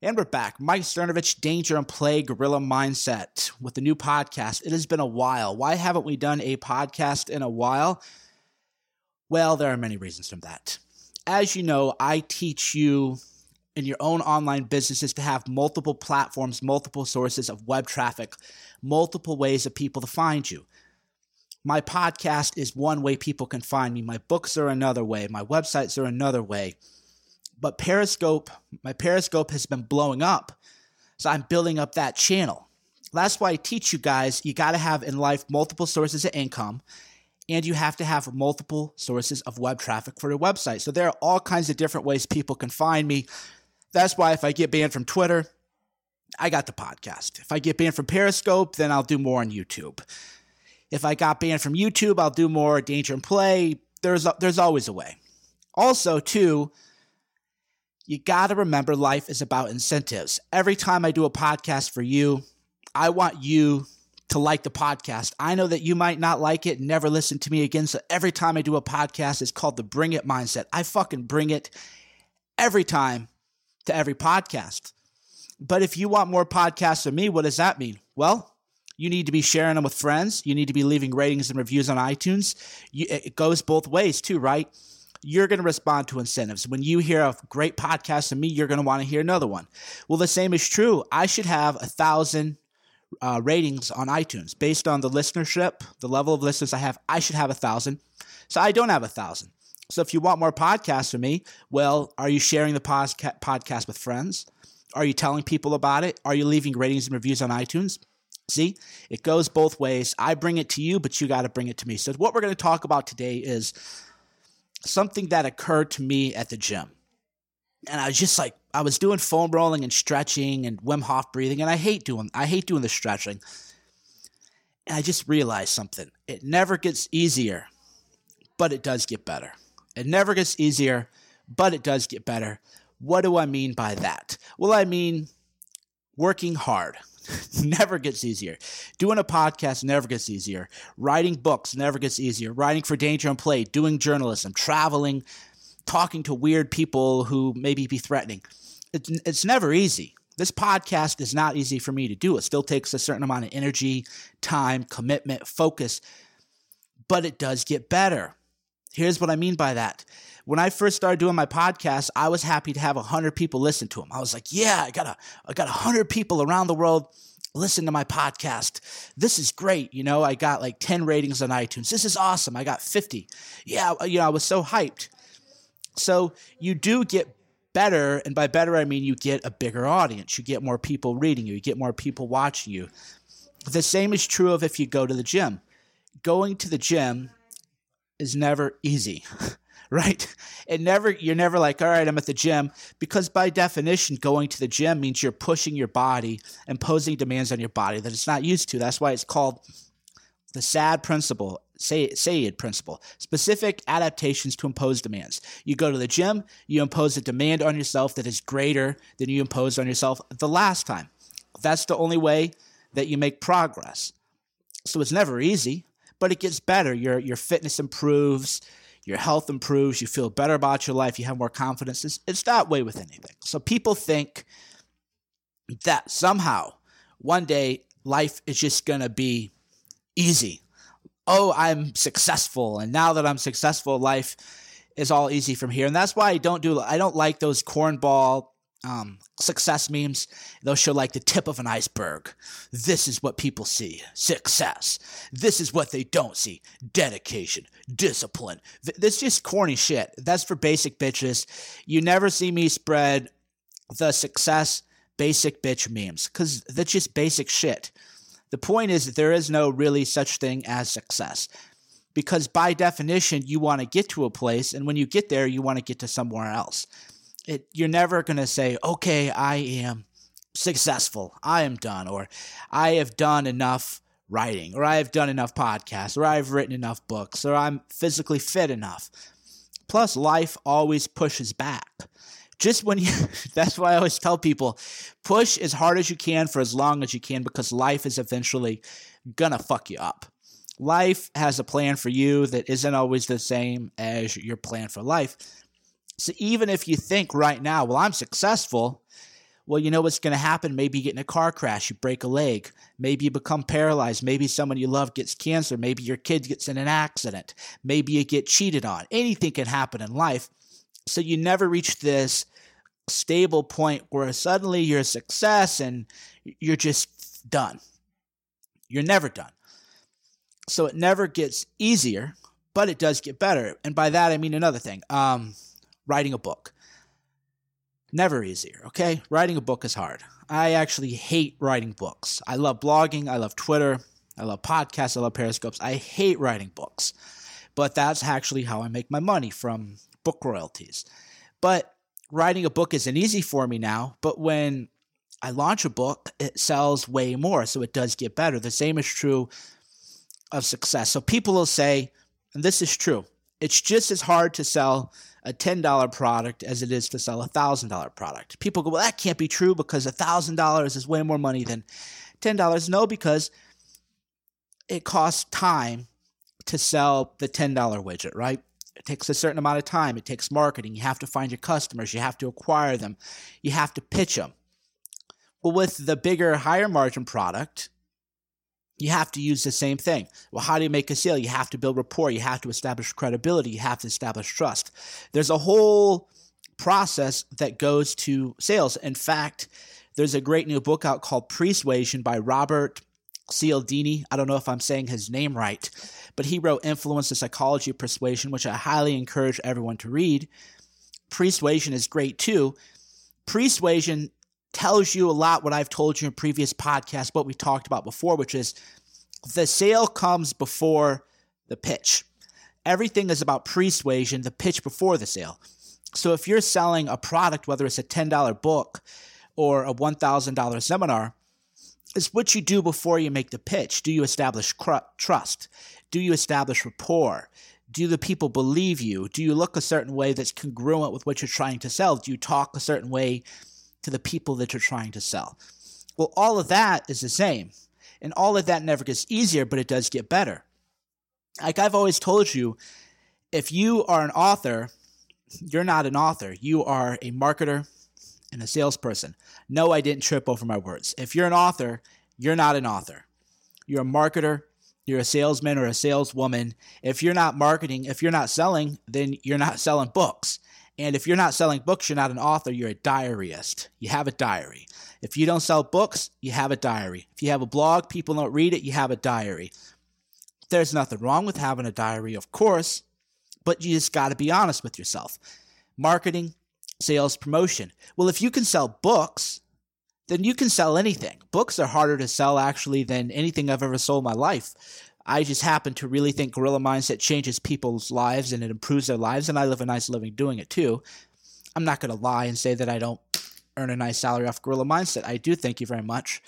And we're back. Mike Cernovich, Danger and Play, Gorilla Mindset with the new podcast. It has been a while. Why haven't we done a podcast in a while? Well, there are many reasons for that. As you know, I teach you in your own online businesses to have multiple platforms, multiple sources of web traffic, multiple ways of people to find you. My podcast is one way people can find me. My books are another way. My websites are another way but Periscope, my Periscope has been blowing up. So I'm building up that channel. That's why I teach you guys you got to have in life multiple sources of income and you have to have multiple sources of web traffic for your website. So there are all kinds of different ways people can find me. That's why if I get banned from Twitter, I got the podcast. If I get banned from Periscope, then I'll do more on YouTube. If I got banned from YouTube, I'll do more Danger and Play. There's there's always a way. Also, too, you got to remember life is about incentives. Every time I do a podcast for you, I want you to like the podcast. I know that you might not like it, never listen to me again. So every time I do a podcast, it's called the Bring It Mindset. I fucking bring it every time to every podcast. But if you want more podcasts from me, what does that mean? Well, you need to be sharing them with friends. You need to be leaving ratings and reviews on iTunes. You, it goes both ways too, right? You're going to respond to incentives. When you hear a great podcast from me, you're going to want to hear another one. Well, the same is true. I should have a thousand uh, ratings on iTunes based on the listenership, the level of listeners I have. I should have a thousand. So I don't have a thousand. So if you want more podcasts from me, well, are you sharing the podca- podcast with friends? Are you telling people about it? Are you leaving ratings and reviews on iTunes? See, it goes both ways. I bring it to you, but you got to bring it to me. So, what we're going to talk about today is something that occurred to me at the gym. And I was just like, I was doing foam rolling and stretching and Wim Hof breathing, and I hate doing, I hate doing the stretching. And I just realized something. It never gets easier, but it does get better. It never gets easier, but it does get better. What do I mean by that? Well, I mean working hard. never gets easier. Doing a podcast never gets easier. Writing books never gets easier. Writing for Danger and Play, doing journalism, traveling, talking to weird people who maybe be threatening. It's, it's never easy. This podcast is not easy for me to do. It still takes a certain amount of energy, time, commitment, focus, but it does get better. Here's what I mean by that when I first started doing my podcast, I was happy to have 100 people listen to them. I was like, yeah, I got a, I got 100 people around the world listen to my podcast. This is great. You know, I got like 10 ratings on iTunes. This is awesome. I got 50. Yeah, uh, you know, I was so hyped. So you do get better. And by better, I mean you get a bigger audience. You get more people reading you, you get more people watching you. The same is true of if you go to the gym. Going to the gym is never easy. right? It never you're never like, all right, I'm at the gym because by definition, going to the gym means you're pushing your body, imposing demands on your body that it's not used to. That's why it's called the SAD principle, say SAID principle, specific adaptations to impose demands. You go to the gym, you impose a demand on yourself that is greater than you imposed on yourself the last time. That's the only way that you make progress. So it's never easy, but it gets better. Your your fitness improves, your health improves, you feel better about your life, you have more confidence. It's, it's that way with anything. So people think that somehow one day life is just going to be easy. Oh, I'm successful. And now that I'm successful, life is all easy from here. And that's why I don't do, I don't like those cornball um, success memes, they'll show like the tip of an iceberg. This is what people see success. This is what they don't see dedication, discipline. This just corny shit. That's for basic bitches. You never see me spread the success basic bitch memes because that's just basic shit. The point is that there is no really such thing as success because by definition, you want to get to a place, and when you get there, you want to get to somewhere else it, you're never going to say, okay, I am successful. I am done. Or I have done enough writing. Or I have done enough podcasts. Or I've written enough books. Or I'm physically fit enough. Plus, life always pushes back. Just when you, that's why I always tell people push as hard as you can for as long as you can because life is eventually gonna fuck you up. Life has a plan for you that isn't always the same as your plan for life. So even if you think right now, well, I'm successful, Well, you know what's going to happen? Maybe you get in a car crash, you break a leg. Maybe you become paralyzed. Maybe someone you love gets cancer. Maybe your kid gets in an accident. Maybe you get cheated on. Anything can happen in life. So you never reach this stable point where suddenly you're a success and you're just done. You're never done. So it never gets easier, but it does get better. And by that, I mean another thing um, writing a book. Never easier, okay? Writing a book is hard. I actually hate writing books. I love blogging, I love Twitter, I love podcasts, I love periscopes. I hate writing books. But that's actually how I make my money from book royalties. But writing a book isn't easy for me now, but when I launch a book, it sells way more. So it does get better. The same is true of success. So people will say, and this is true, it's just as hard to sell a $10 product as it is to sell a $1,000 product. People go, well, that can't be true because a $1,000 is way more money than $10. No, because it costs time to sell the $10 widget, right? It takes a certain amount of time. It takes marketing. You have to find your customers. You have to acquire them. You have to pitch them. Well, with the bigger, higher margin product, you have to use the same thing. Well, how do you make a sale? You have to build rapport. You have to establish credibility. You have to establish trust. There's a whole process that goes to sales. In fact, there's a great new book out called Pre-Suasion by Robert Cialdini. I don't know if I'm saying his name right, but he wrote Influence the Psychology of Persuasion, which I highly encourage everyone to read. Pre-Suasion is great too. Pre-Suasion tells you a lot what I've told you in previous podcasts, what we talked about before, which is the sale comes before the pitch. Everything is about persuasion, the pitch before the sale. So if you're selling a product, whether it's a $10 book or a $1,000 seminar, it's what you do before you make the pitch. Do you establish cr- trust? Do you establish rapport? Do the people believe you? Do you look a certain way that's congruent with what you're trying to sell? Do you talk a certain way to the people that you're trying to sell. Well, all of that is the same. And all of that never gets easier, but it does get better. Like I've always told you, if you are an author, you're not an author. You are a marketer and a salesperson. No, I didn't trip over my words. If you're an author, you're not an author. You're a marketer, you're a salesman or a saleswoman. If you're not marketing, if you're not selling, then you're not selling books. And if you're not selling books, you're not an author, you're a diaryist. You have a diary. If you don't sell books, you have a diary. If you have a blog, people don't read it, you have a diary. There's nothing wrong with having a diary, of course, but you just got to be honest with yourself. Marketing, sales, promotion. Well, if you can sell books, then you can sell anything. Books are harder to sell actually than anything I've ever sold in my life. I just happen to really think Gorilla Mindset changes people's lives and it improves their lives, and I live a nice living doing it too. I'm not going to lie and say that I don't earn a nice salary off Gorilla Mindset. I do, thank you very much.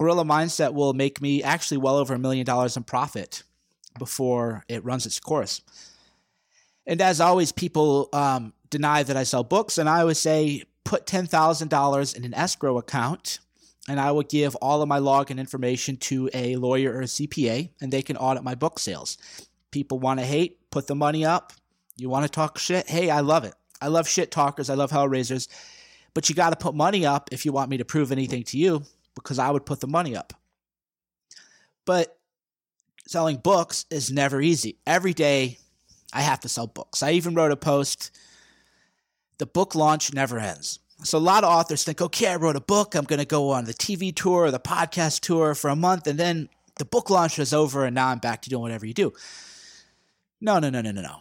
Gorilla Mindset will make me actually well over a million dollars in profit before it runs its course. And as always, people um, deny that I sell books, and I always say put $10,000 in an escrow account and I will give all of my login information to a lawyer or a CPA, and they can audit my book sales. People want to hate, put the money up. You want to talk shit? Hey, I love it. I love shit talkers. I love hellraisers. But you got to put money up if you want me to prove anything to you, because I would put the money up. But selling books is never easy. Every day I have to sell books. I even wrote a post the book launch never ends. So a lot of authors think, okay, I wrote a book. I'm going to go on the TV tour or the podcast tour for a month, and then the book launch is over, and now I'm back to doing whatever you do. No, no, no, no, no, no.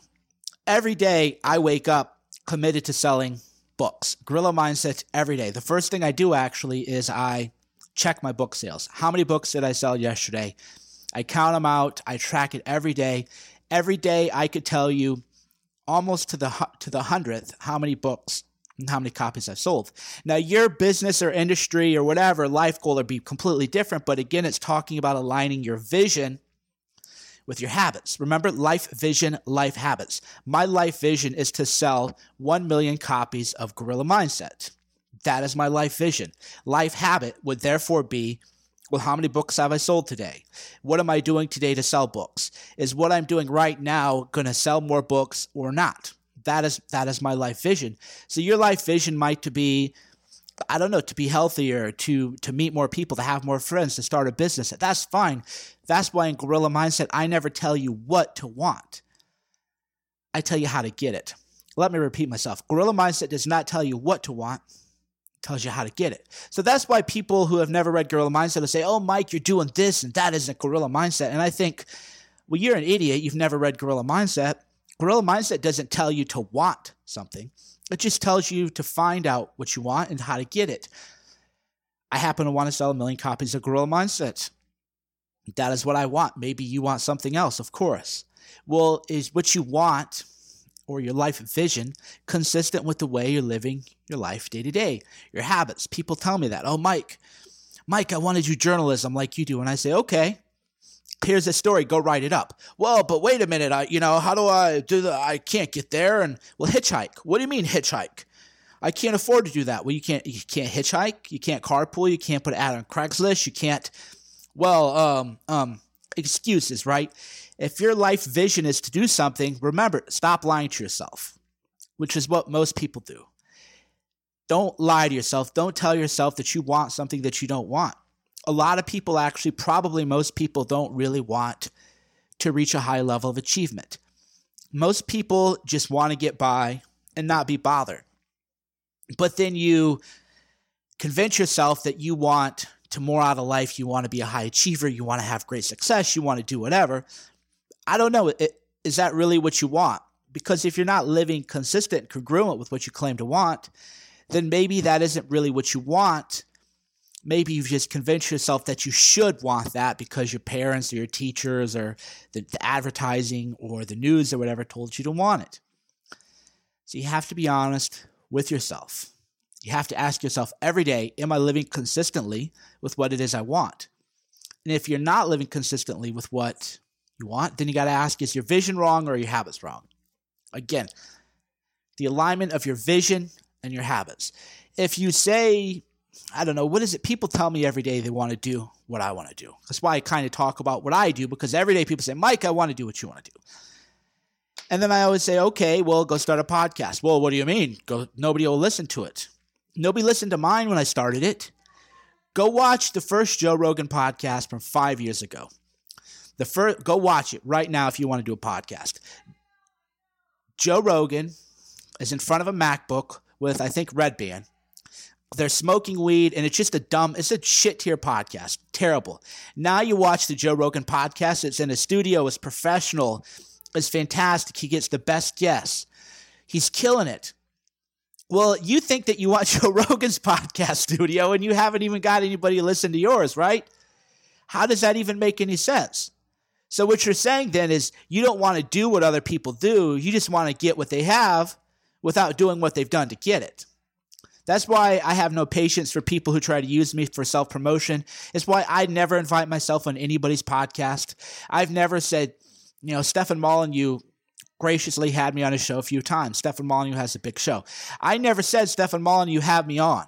Every day I wake up committed to selling books. Gorilla Mindset every day. The first thing I do actually is I check my book sales. How many books did I sell yesterday? I count them out. I track it every day. Every day I could tell you almost to the to the hundredth how many books and how many copies I've sold. Now, your business or industry or whatever life goal would be completely different, but again, it's talking about aligning your vision with your habits. Remember, life vision, life habits. My life vision is to sell 1 million copies of Gorilla Mindset. That is my life vision. Life habit would therefore be well, how many books have I sold today? What am I doing today to sell books? Is what I'm doing right now going to sell more books or not? That is that is my life vision. So your life vision might to be I don't know, to be healthier, to to meet more people, to have more friends, to start a business. That's fine. That's why in Gorilla Mindset, I never tell you what to want. I tell you how to get it. Let me repeat myself. Gorilla Mindset does not tell you what to want, tells you how to get it. So that's why people who have never read Gorilla Mindset will say, "Oh, Mike, you're doing this and that isn't Gorilla Mindset." And I think, well, you're an idiot. You've never read Gorilla Mindset. Gorilla Mindset doesn't tell you to want something. It just tells you to find out what you want and how to get it. I happen to want to sell a million copies of Gorilla Mindset. That is what I want. Maybe you want something else, of course. Well, is what you want or your life vision consistent with the way you're living your life day to day, your habits? People tell me that. Oh, Mike, Mike, I want to do journalism like you do. And I say, okay, here's a story go write it up. Well but wait a minute i you know how do i do the i can't get there? And well hitchhike. What do you mean hitchhike? I can't afford to do that. Well you can't you can't hitchhike you can't carpool you can't put an ad on craigslist you can't well um um excuses right? If your life vision is to do something remember stop lying to yourself which is what most people do. Don't lie to yourself. Don't tell yourself that you want something that you don't want a lot of people actually, probably most people, don't really want to reach a high level of achievement. Most people just want to get by and not be bothered. But then you convince yourself that you want to more out of life, you want to be a high achiever, you want to have great success, you want to do whatever. I don't know. Is that really what you want? Because if you're not living consistent, congruent with what you claim to want, then maybe that isn't really what you want maybe you've just convinced yourself that you should want that because your parents or your teachers or the, the, advertising or the news or whatever told you to want it. So you have to be honest with yourself. You have to ask yourself every day, am I living consistently with what it is I want? And if you're not living consistently with what you want, then you got to ask, is your vision wrong or your habits wrong? Again, the alignment of your vision and your habits. If you say I don't know, what is it? People tell me every day they want to do what I want to do. That's why I kind of talk about what I do because every day people say, Mike, I want to do what you want to do. And then I always say, okay, well, go start a podcast. Well, what do you mean? Go, nobody will listen to it. Nobody listened to mine when I started it. Go watch the first Joe Rogan podcast from five years ago. The first, go watch it right now if you want to do a podcast. Joe Rogan is in front of a MacBook with, I think, Redban they're smoking weed, and it's just a dumb, it's a shit tier podcast. Terrible. Now you watch the Joe Rogan podcast. It's in a studio. It's professional. It's fantastic. He gets the best guests. He's killing it. Well, you think that you watch Joe Rogan's podcast studio and you haven't even got anybody to listen to yours, right? How does that even make any sense? So, what you're saying then is you don't want to do what other people do. You just want to get what they have without doing what they've done to get it. That's why I have no patience for people who try to use me for self promotion. It's why I never invite myself on anybody's podcast. I've never said, you know, Stefan Molyneux graciously had me on his show a few times. Stefan Molyneux has a big show. I never said, Stefan Molyneux, have me on.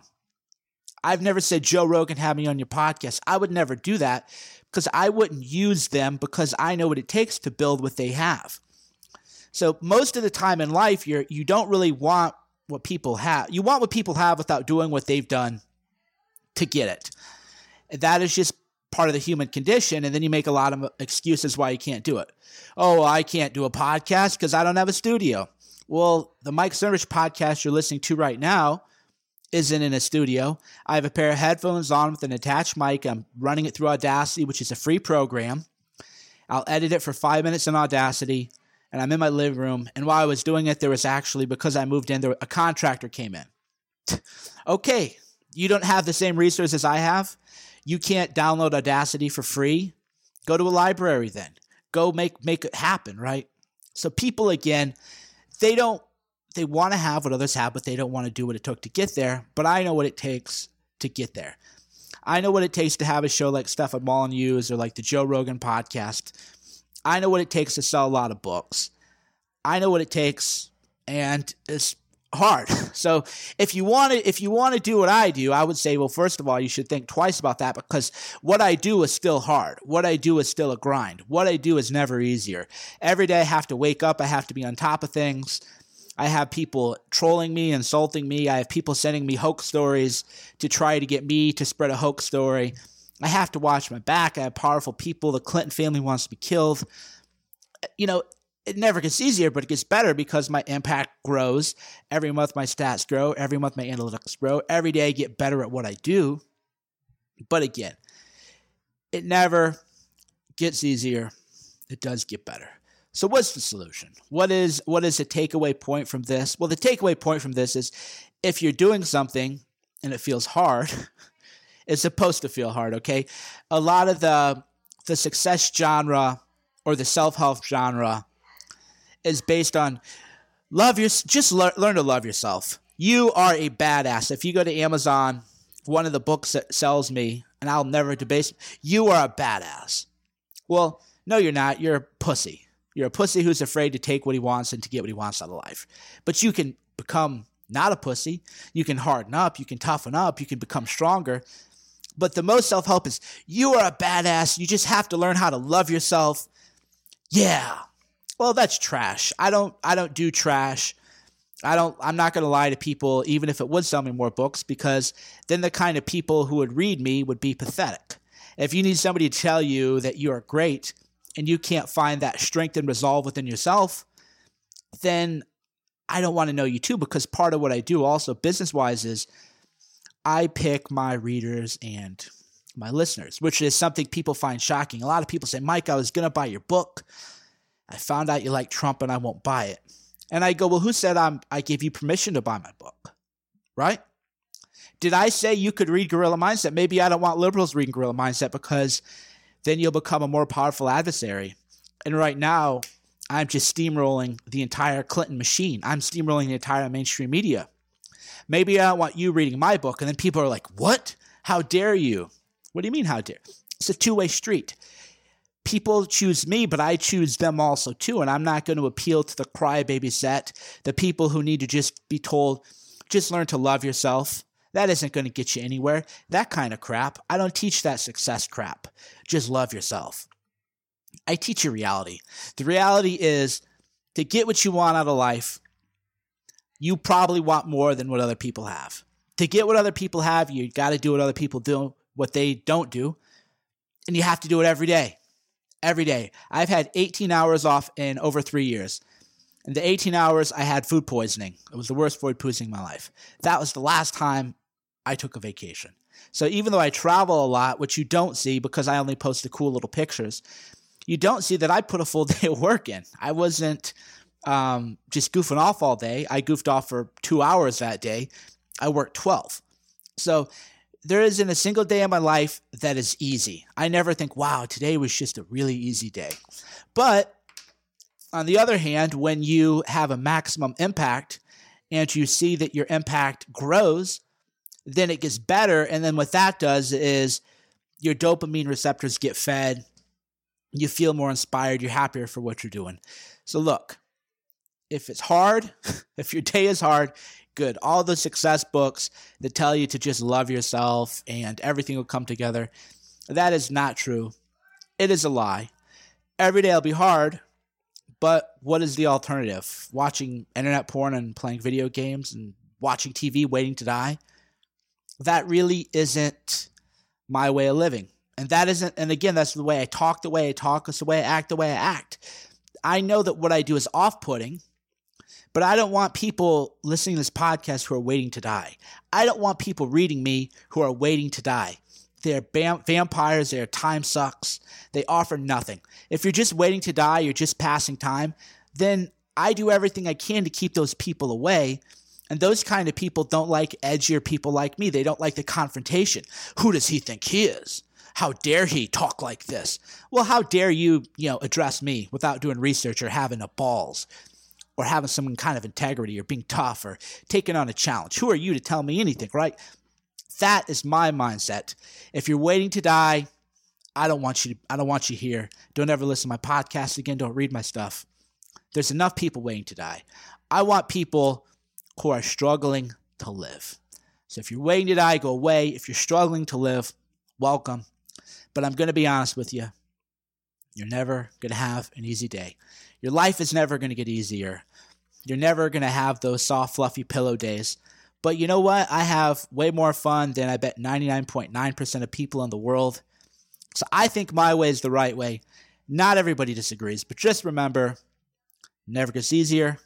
I've never said, Joe Rogan, have me on your podcast. I would never do that because I wouldn't use them because I know what it takes to build what they have. So most of the time in life, you're you don't really want what people have. You want what people have without doing what they've done to get it. That is just part of the human condition. And then you make a lot of excuses why you can't do it. Oh, I can't do a podcast because I don't have a studio. Well, the Mike Cernovich podcast you're listening to right now isn't in a studio. I have a pair of headphones on with an attached mic. I'm running it through Audacity, which is a free program. I'll edit it for five minutes in Audacity and I'm in my living room. And while I was doing it, there was actually because I moved in, there a contractor came in. okay, you don't have the same resources I have. You can't download Audacity for free. Go to a library then. Go make make it happen, right? So people again, they don't they want to have what others have, but they don't want to do what it took to get there. But I know what it takes to get there. I know what it takes to have a show like stuff Stefan Molyneux or like the Joe Rogan podcast I know what it takes to sell a lot of books. I know what it takes, and it's hard. So if you want to, if you want to do what I do, I would say, well, first of all, you should think twice about that because what I do is still hard. What I do is still a grind. What I do is never easier. Every day I have to wake up. I have to be on top of things. I have people trolling me, insulting me. I have people sending me hoax stories to try to get me to spread a hoax story. I have to watch my back. I have powerful people. The Clinton family wants to be killed. You know, it never gets easier, but it gets better because my impact grows. Every month my stats grow. Every month my analytics grow. Every day I get better at what I do. But again, it never gets easier. It does get better. So what's the solution? What is what is the takeaway point from this? Well, the takeaway point from this is if you're doing something and it feels hard, it's supposed to feel hard, okay? A lot of the the success genre or the self-help genre is based on love your just learn, learn to love yourself. You are a badass. If you go to Amazon, one of the books that sells me, and I'll never debase, you are a badass. Well, no, you're not. You're a pussy. You're a pussy who's afraid to take what he wants and to get what he wants out of life. But you can become not a pussy. You can harden up. You can toughen up. You can become stronger. But the most self help is you are a badass. You just have to learn how to love yourself. Yeah. Well, that's trash. I don't. I don't do trash. I don't. I'm not going to lie to people, even if it would sell me more books, because then the kind of people who would read me would be pathetic. If you need somebody to tell you that you are great and you can't find that strength and resolve within yourself, then I don't want to know you too because part of what I do also business wise is I pick my readers and my listeners, which is something people find shocking. A lot of people say, Mike, I was going to buy your book. I found out you like Trump and I won't buy it. And I go, well, who said I'm, I gave you permission to buy my book? Right? Did I say you could read Gorilla Mindset? Maybe I don't want liberals reading Gorilla Mindset because then you'll become a more powerful adversary. And right now, I'm just steamrolling the entire Clinton machine. I'm steamrolling the entire mainstream media. Maybe I want you reading my book, and then people are like, What? How dare you? What do you mean, how dare? It's a two way street. People choose me, but I choose them also too. And I'm not going to appeal to the crybaby set, the people who need to just be told, just learn to love yourself. That isn't going to get you anywhere. That kind of crap. I don't teach that success crap. Just love yourself. I teach you reality. The reality is to get what you want out of life, you probably want more than what other people have. To get what other people have, you got to do what other people do, what they don't do, and you have to do it every day. Every day. I've had 18 hours off in over three years. In the 18 hours, I had food poisoning. It was the worst food poisoning in my life. That was the last time I took a vacation. So even though I travel a lot, which you don't see because I only post the cool little pictures, you don't see that I put a full day of work in. I wasn't um, just goofing off all day. I goofed off for two hours that day. I worked 12. So there isn't a single day in my life that is easy. I never think, wow, today was just a really easy day. But on the other hand, when you have a maximum impact and you see that your impact grows, then it gets better. And then what that does is your dopamine receptors get fed. You feel more inspired. You're happier for what you're doing. So, look, if it's hard, if your day is hard, good. All the success books that tell you to just love yourself and everything will come together, that is not true. It is a lie. Every day will be hard, but what is the alternative? Watching internet porn and playing video games and watching TV waiting to die? That really isn't my way of living. And that isn't, and again, that's the way I talk, the way I talk, it's the way I act, the way I act. I know that what I do is off putting, but I don't want people listening to this podcast who are waiting to die. I don't want people reading me who are waiting to die. They're bam- vampires. Their time sucks. They offer nothing. If you're just waiting to die, you're just passing time, then I do everything I can to keep those people away. And those kind of people don't like edgier people like me. They don't like the confrontation. Who does he think he is? How dare he talk like this? Well, how dare you, you know, address me without doing research or having a balls or having some kind of integrity or being tough or taking on a challenge? Who are you to tell me anything, right? That is my mindset. If you're waiting to die, I don't want you to, I don't want you here. Don't ever listen to my podcast again. Don't read my stuff. There's enough people waiting to die. I want people who are struggling to live. So if you're waiting to die, go away. If you're struggling to live, welcome. But I'm going to be honest with you. You're never going to have an easy day. Your life is never going to get easier. You're never going to have those soft, fluffy pillow days. But you know what? I have way more fun than I bet 99.9% of people in the world. So I think my way is the right way. Not everybody disagrees, but just remember never gets easier,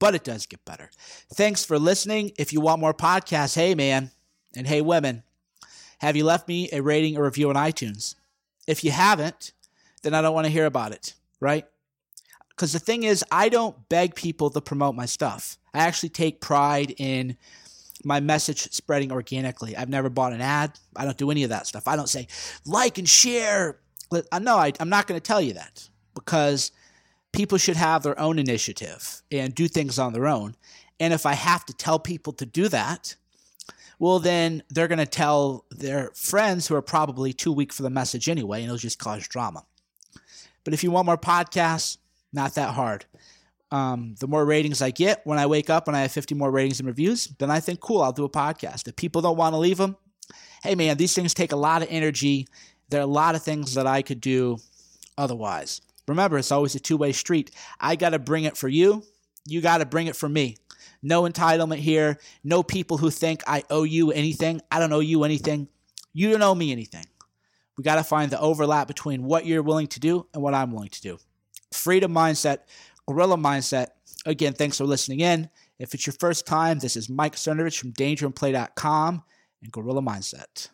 but it does get better. Thanks for listening. If you want more podcasts, hey man, and hey women, have you left me a rating or review on iTunes? If you haven't, then I don't want to hear about it, right? Because the thing is, I don't beg people to promote my stuff. I actually take pride in my message spreading organically. I've never bought an ad. I don't do any of that stuff. I don't say like and share. Uh, no, I, I'm not going to tell you that because people should have their own initiative and do things on their own. And if I have to tell people to do that, well, then they're going to tell their friends who are probably too weak for the message anyway, and it'll just cause drama. But if you want more podcasts, not that hard. Um, the more ratings I get when I wake up and I have 50 more ratings and reviews, then I think, cool, I'll do a podcast. If people don't want to leave them, hey man, these things take a lot of energy. There are a lot of things that I could do otherwise. Remember, it's always a two way street. I got to bring it for you, you got to bring it for me. No entitlement here. No people who think I owe you anything. I don't owe you anything. You don't owe me anything. We got to find the overlap between what you're willing to do and what I'm willing to do. Freedom mindset, gorilla mindset. Again, thanks for listening in. If it's your first time, this is Mike Cernovich from dangerandplay.com and Gorilla Mindset.